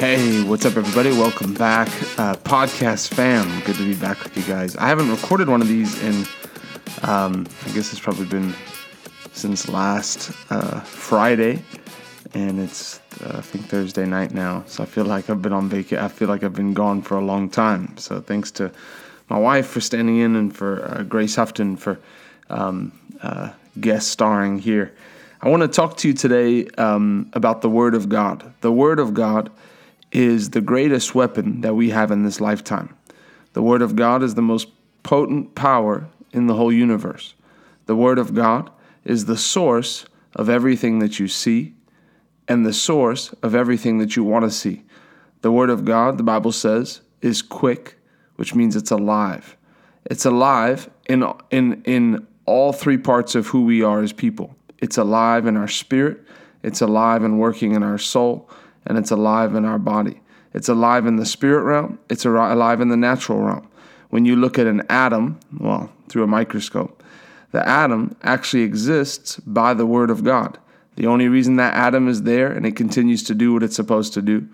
Hey, what's up, everybody? Welcome back, uh, podcast fam. Good to be back with you guys. I haven't recorded one of these in, um, I guess it's probably been since last uh, Friday, and it's uh, I think Thursday night now. So I feel like I've been on vacation. I feel like I've been gone for a long time. So thanks to my wife for standing in and for uh, Grace Houghton for um, uh, guest starring here. I want to talk to you today um, about the Word of God. The Word of God is the greatest weapon that we have in this lifetime. The Word of God is the most potent power in the whole universe. The Word of God is the source of everything that you see and the source of everything that you want to see. The Word of God, the Bible says, is quick, which means it's alive. It's alive in, in, in all three parts of who we are as people. It's alive in our spirit, it's alive and working in our soul, and it's alive in our body. It's alive in the spirit realm, it's alive in the natural realm. When you look at an atom, well, through a microscope, the atom actually exists by the Word of God. The only reason that atom is there and it continues to do what it's supposed to do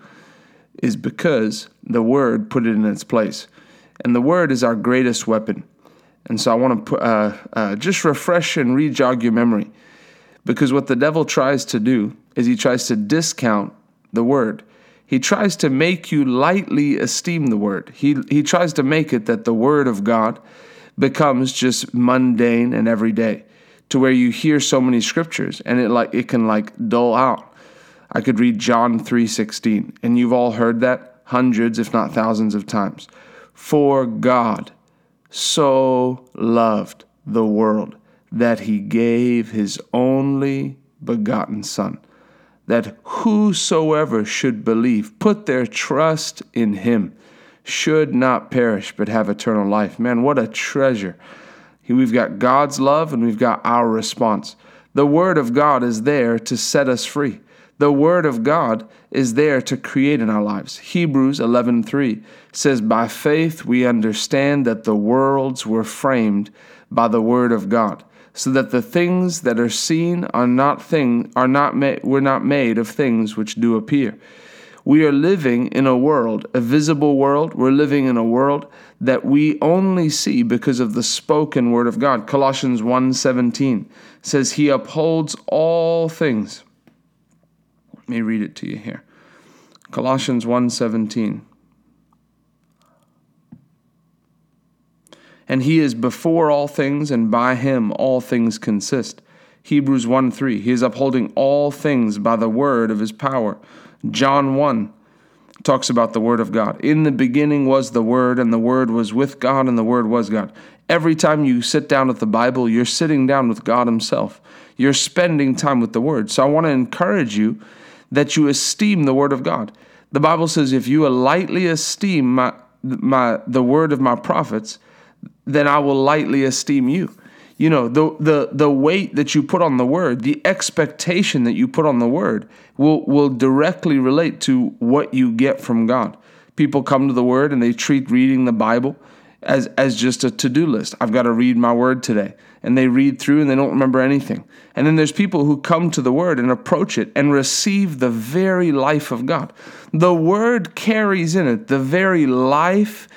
is because the Word put it in its place. And the Word is our greatest weapon. And so I want to uh, uh, just refresh and rejog your memory. Because what the devil tries to do is he tries to discount the word. He tries to make you lightly esteem the word. He, he tries to make it that the word of God becomes just mundane and everyday to where you hear so many scriptures and it like it can like dull out. I could read John 3:16 and you've all heard that hundreds if not thousands of times. For God so loved the world that he gave his only begotten son that whosoever should believe, put their trust in him, should not perish but have eternal life. Man, what a treasure. We've got God's love and we've got our response. The Word of God is there to set us free. The Word of God is there to create in our lives. Hebrews 11:3 says, "By faith we understand that the worlds were framed by the Word of God." So that the things that are seen are not thing are not made were not made of things which do appear. We are living in a world, a visible world. We're living in a world that we only see because of the spoken word of God. Colossians 1:17 says he upholds all things. Let me read it to you here. Colossians 1:17 and he is before all things, and by him all things consist. Hebrews 1 3. He is upholding all things by the word of his power. John 1 talks about the word of God. In the beginning was the word, and the word was with God, and the word was God. Every time you sit down with the Bible, you're sitting down with God Himself. You're spending time with the Word. So I want to encourage you that you esteem the Word of God. The Bible says, if you lightly esteem my, my, the Word of my prophets, then I will lightly esteem you. You know, the, the, the weight that you put on the word, the expectation that you put on the word will, will directly relate to what you get from God. People come to the word and they treat reading the Bible as, as just a to do list. I've got to read my word today. And they read through and they don't remember anything. And then there's people who come to the word and approach it and receive the very life of God. The word carries in it the very life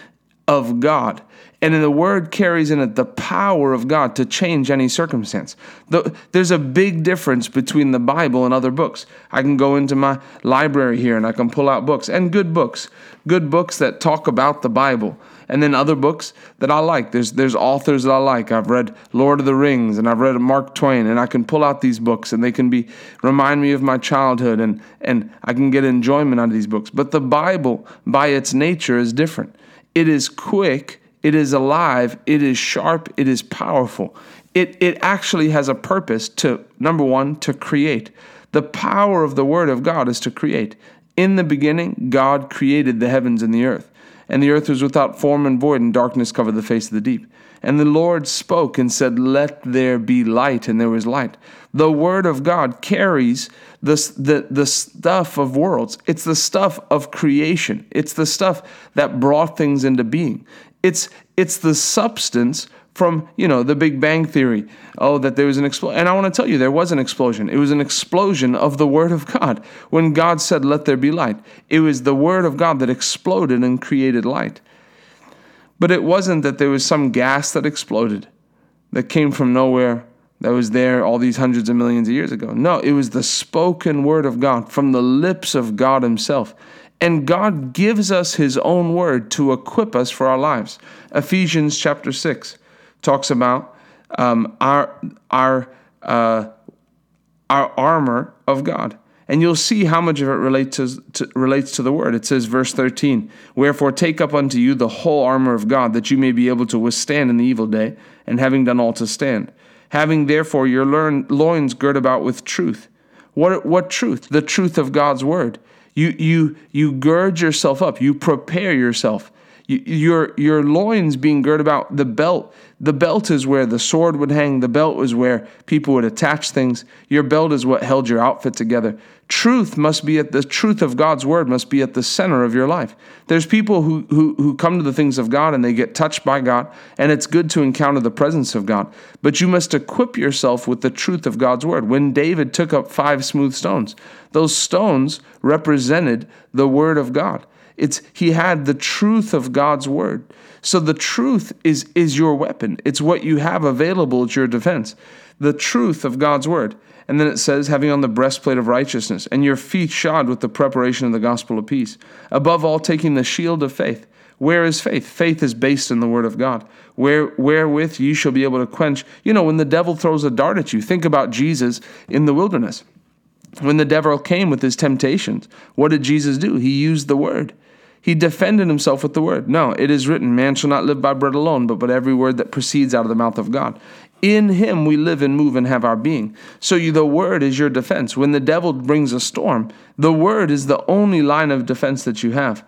of God. And the word carries in it the power of God to change any circumstance. The, there's a big difference between the Bible and other books. I can go into my library here and I can pull out books, and good books, good books that talk about the Bible. And then other books that I like. There's, there's authors that I like. I've read Lord of the Rings and I've read Mark Twain, and I can pull out these books and they can be remind me of my childhood and, and I can get enjoyment out of these books. But the Bible, by its nature, is different. It is quick it is alive, it is sharp, it is powerful. It, it actually has a purpose to, number one, to create. The power of the Word of God is to create. In the beginning, God created the heavens and the earth. And the earth was without form and void, and darkness covered the face of the deep. And the Lord spoke and said, Let there be light, and there was light. The Word of God carries the, the, the stuff of worlds. It's the stuff of creation. It's the stuff that brought things into being. It's, it's the substance from, you know, the Big Bang Theory. Oh, that there was an explosion. And I want to tell you, there was an explosion. It was an explosion of the Word of God. When God said, Let there be light, it was the Word of God that exploded and created light. But it wasn't that there was some gas that exploded, that came from nowhere, that was there all these hundreds of millions of years ago. No, it was the spoken Word of God from the lips of God Himself. And God gives us His own Word to equip us for our lives. Ephesians chapter 6 talks about um, our our uh, our armor of God. And you'll see how much of it relates to, to, relates to the word. It says, verse 13, Wherefore take up unto you the whole armor of God, that you may be able to withstand in the evil day, and having done all to stand. Having therefore your loins girt about with truth. What, what truth? The truth of God's word. You, you, you gird yourself up, you prepare yourself your your loins being girded about the belt the belt is where the sword would hang the belt was where people would attach things. Your belt is what held your outfit together. Truth must be at the truth of god's word must be at the center of your life. There's people who who, who come to the things of god and they get touched by god and it's good to encounter the presence of god. But you must equip yourself with the truth of god's word. When david took up five smooth stones those stones represented the word of god it's he had the truth of God's word. So the truth is is your weapon. It's what you have available at your defense. The truth of God's word. And then it says, having on the breastplate of righteousness, and your feet shod with the preparation of the gospel of peace. Above all, taking the shield of faith. Where is faith? Faith is based in the word of God. Where wherewith you shall be able to quench. You know, when the devil throws a dart at you, think about Jesus in the wilderness. When the devil came with his temptations, what did Jesus do? He used the word. He defended himself with the word. No, it is written, Man shall not live by bread alone, but by every word that proceeds out of the mouth of God. In him we live and move and have our being. So you, the word is your defense. When the devil brings a storm, the word is the only line of defense that you have.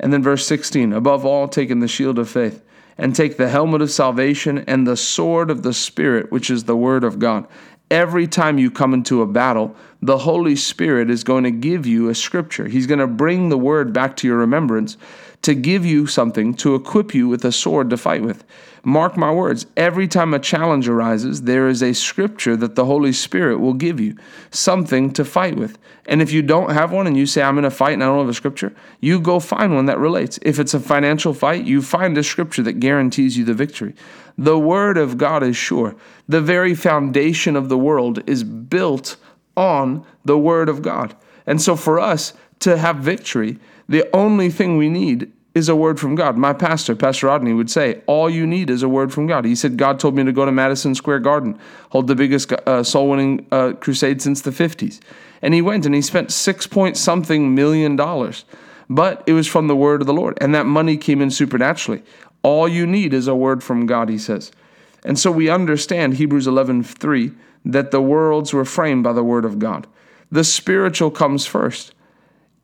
And then verse 16, above all, taking the shield of faith, and take the helmet of salvation and the sword of the Spirit, which is the word of God. Every time you come into a battle, the Holy Spirit is going to give you a scripture. He's going to bring the word back to your remembrance to give you something to equip you with a sword to fight with. Mark my words, every time a challenge arises, there is a scripture that the Holy Spirit will give you, something to fight with. And if you don't have one and you say, I'm in a fight and I don't have a scripture, you go find one that relates. If it's a financial fight, you find a scripture that guarantees you the victory. The Word of God is sure. The very foundation of the world is built on the Word of God. And so for us to have victory, the only thing we need is a word from God. My pastor, Pastor Rodney, would say, All you need is a word from God. He said, God told me to go to Madison Square Garden, hold the biggest uh, soul winning uh, crusade since the 50s. And he went and he spent six point something million dollars. But it was from the word of the Lord. And that money came in supernaturally. All you need is a word from God, he says. And so we understand Hebrews 11:3 that the worlds were framed by the word of God. The spiritual comes first.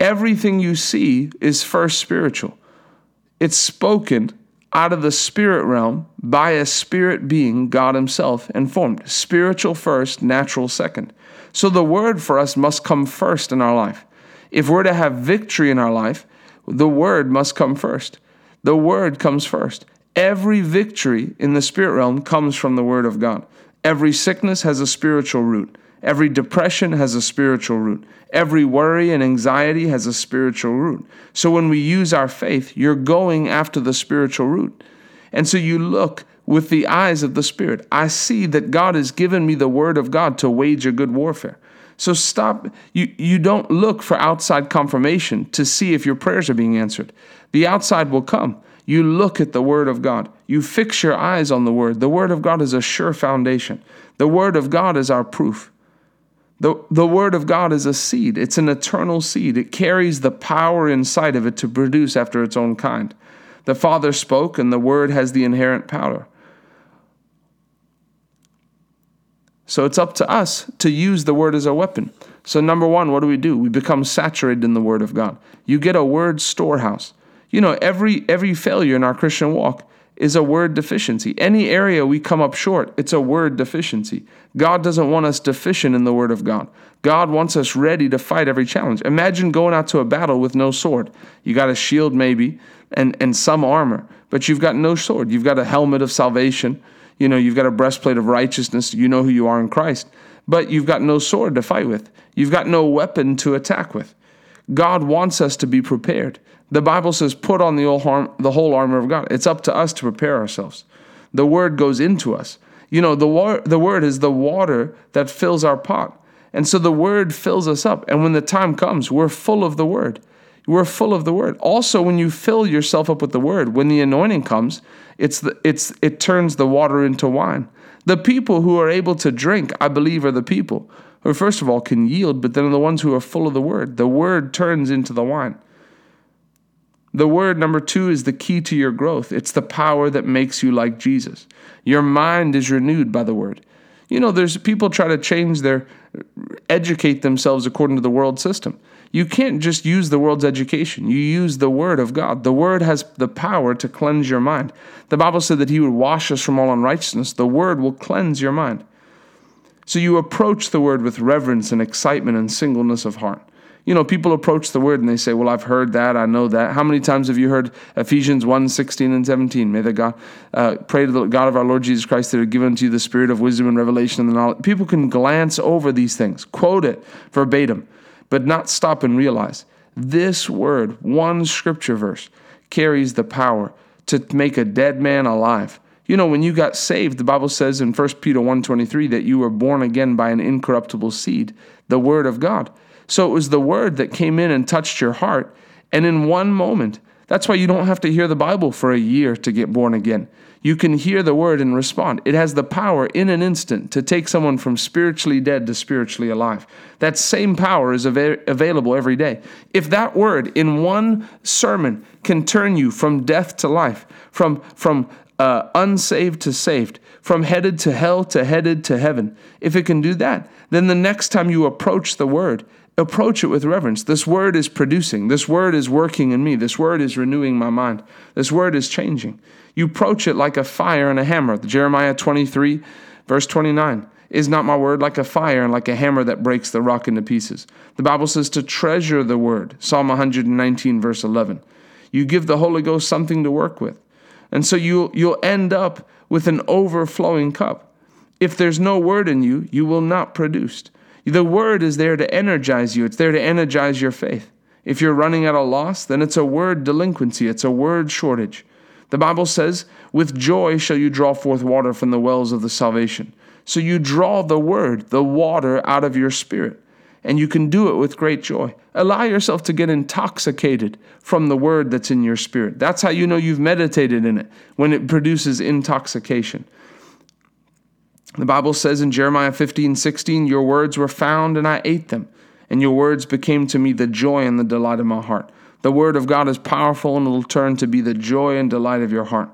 Everything you see is first spiritual. It's spoken out of the spirit realm by a spirit being, God Himself, and formed. Spiritual first, natural second. So the word for us must come first in our life. If we're to have victory in our life, the word must come first. The word comes first. Every victory in the spirit realm comes from the word of God. Every sickness has a spiritual root. Every depression has a spiritual root. Every worry and anxiety has a spiritual root. So when we use our faith, you're going after the spiritual root. And so you look with the eyes of the Spirit. I see that God has given me the word of God to wage a good warfare. So stop. You, you don't look for outside confirmation to see if your prayers are being answered. The outside will come. You look at the Word of God. You fix your eyes on the Word. The Word of God is a sure foundation. The Word of God is our proof. The, the Word of God is a seed, it's an eternal seed. It carries the power inside of it to produce after its own kind. The Father spoke, and the Word has the inherent power. So it's up to us to use the word as a weapon. So, number one, what do we do? We become saturated in the word of God. You get a word storehouse. You know, every every failure in our Christian walk is a word deficiency. Any area we come up short, it's a word deficiency. God doesn't want us deficient in the word of God. God wants us ready to fight every challenge. Imagine going out to a battle with no sword. You got a shield maybe and and some armor, but you've got no sword. You've got a helmet of salvation You know, you've got a breastplate of righteousness. You know who you are in Christ. But you've got no sword to fight with. You've got no weapon to attack with. God wants us to be prepared. The Bible says, put on the whole, the whole armor of God. It's up to us to prepare ourselves. The word goes into us. You know, the, wa- the word is the water that fills our pot. And so the word fills us up. And when the time comes, we're full of the word. We're full of the word. Also, when you fill yourself up with the word, when the anointing comes, it's the, it's, it turns the water into wine. The people who are able to drink, I believe, are the people who, first of all, can yield, but then are the ones who are full of the word. The word turns into the wine. The word number two is the key to your growth. It's the power that makes you like Jesus. Your mind is renewed by the word. You know, there's people try to change their, educate themselves according to the world system. You can't just use the world's education. You use the Word of God. The Word has the power to cleanse your mind. The Bible said that He would wash us from all unrighteousness. The Word will cleanse your mind. So you approach the Word with reverence and excitement and singleness of heart. You know, people approach the Word and they say, Well, I've heard that, I know that. How many times have you heard Ephesians 1 16 and 17? May the God uh, pray to the God of our Lord Jesus Christ that have given to you the spirit of wisdom and revelation and the knowledge. People can glance over these things, quote it verbatim but not stop and realize this word, one scripture verse, carries the power to make a dead man alive. You know, when you got saved, the Bible says in 1 Peter 1:23 that you were born again by an incorruptible seed, the word of God. So it was the word that came in and touched your heart, and in one moment, that's why you don't have to hear the Bible for a year to get born again. You can hear the word and respond. It has the power in an instant to take someone from spiritually dead to spiritually alive. That same power is av- available every day. If that word in one sermon can turn you from death to life, from, from uh, unsaved to saved, from headed to hell to headed to heaven, if it can do that, then the next time you approach the word, approach it with reverence. This word is producing. This word is working in me. This word is renewing my mind. This word is changing. You approach it like a fire and a hammer. Jeremiah 23, verse 29. Is not my word like a fire and like a hammer that breaks the rock into pieces? The Bible says to treasure the word. Psalm 119, verse 11. You give the Holy Ghost something to work with. And so you, you'll end up with an overflowing cup. If there's no word in you, you will not produce. The word is there to energize you, it's there to energize your faith. If you're running at a loss, then it's a word delinquency, it's a word shortage. The Bible says, With joy shall you draw forth water from the wells of the salvation. So you draw the word, the water, out of your spirit. And you can do it with great joy. Allow yourself to get intoxicated from the word that's in your spirit. That's how you know you've meditated in it, when it produces intoxication. The Bible says in Jeremiah 15, 16, Your words were found, and I ate them, and your words became to me the joy and the delight of my heart. The word of God is powerful and it will turn to be the joy and delight of your heart.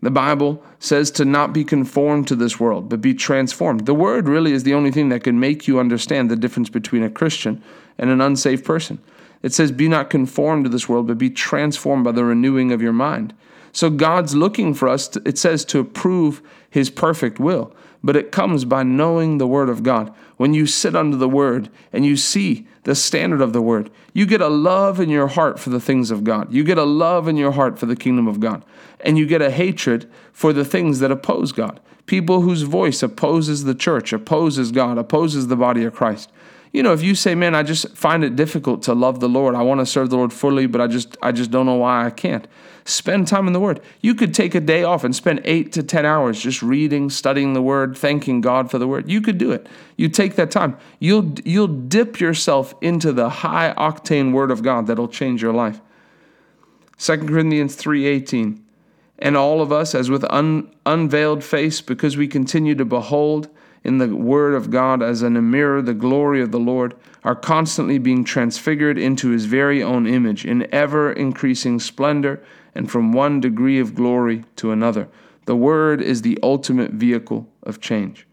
The Bible says to not be conformed to this world, but be transformed. The word really is the only thing that can make you understand the difference between a Christian and an unsaved person. It says, Be not conformed to this world, but be transformed by the renewing of your mind. So God's looking for us, to, it says, to approve his perfect will but it comes by knowing the Word of God. When you sit under the Word and you see the standard of the Word, you get a love in your heart for the things of God. You get a love in your heart for the kingdom of God. And you get a hatred for the things that oppose God. People whose voice opposes the church, opposes God, opposes the body of Christ. You know, if you say, "Man, I just find it difficult to love the Lord. I want to serve the Lord fully, but I just I just don't know why I can't." Spend time in the Word. You could take a day off and spend eight to 10 hours just reading, studying the Word, thanking God for the Word. You could do it. You take that time. You'll, you'll dip yourself into the high octane Word of God that'll change your life. 2 Corinthians 3.18 And all of us, as with un, unveiled face, because we continue to behold in the Word of God as in a mirror the glory of the Lord, are constantly being transfigured into His very own image in ever increasing splendor and from one degree of glory to another. The Word is the ultimate vehicle of change.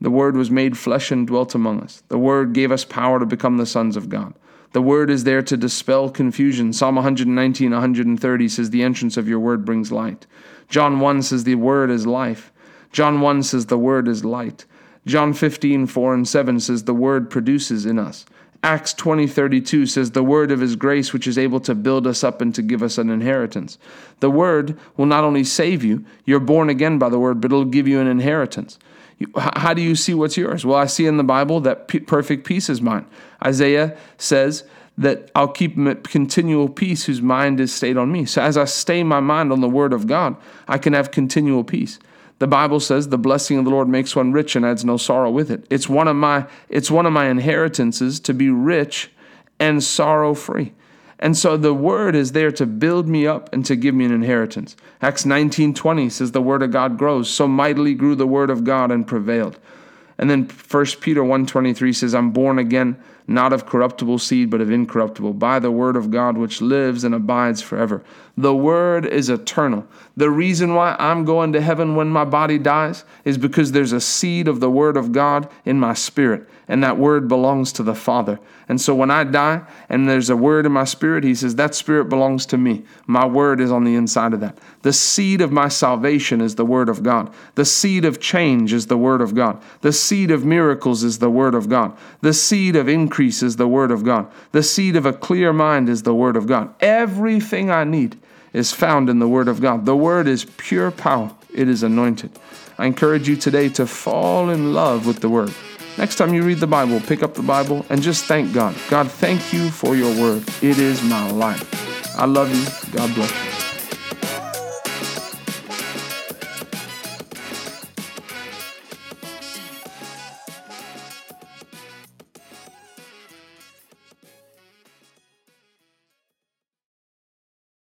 The Word was made flesh and dwelt among us. The Word gave us power to become the sons of God. The Word is there to dispel confusion. Psalm 119, 130 says, The entrance of your Word brings light. John 1 says, The Word is life. John 1 says, The Word is light. John 15, 4 and 7 says, The Word produces in us. Acts 20 32 says, The word of his grace, which is able to build us up and to give us an inheritance. The word will not only save you, you're born again by the word, but it'll give you an inheritance. How do you see what's yours? Well, I see in the Bible that perfect peace is mine. Isaiah says that I'll keep him at continual peace whose mind is stayed on me. So as I stay my mind on the word of God, I can have continual peace. The Bible says the blessing of the Lord makes one rich and adds no sorrow with it. It's one of my it's one of my inheritances to be rich and sorrow free. And so the word is there to build me up and to give me an inheritance. Acts 19:20 says the word of God grows, so mightily grew the word of God and prevailed. And then 1 Peter 1:23 says I'm born again not of corruptible seed, but of incorruptible, by the word of God which lives and abides forever. The word is eternal. The reason why I'm going to heaven when my body dies is because there's a seed of the word of God in my spirit, and that word belongs to the Father. And so when I die and there's a word in my spirit, he says, That spirit belongs to me. My word is on the inside of that. The seed of my salvation is the word of God. The seed of change is the word of God. The seed of miracles is the word of God. The seed of increase is the word of God. The seed of a clear mind is the word of God. Everything I need is found in the word of God. The word is pure power, it is anointed. I encourage you today to fall in love with the word. Next time you read the Bible, pick up the Bible and just thank God. God, thank you for your word. It is my life. I love you. God bless you.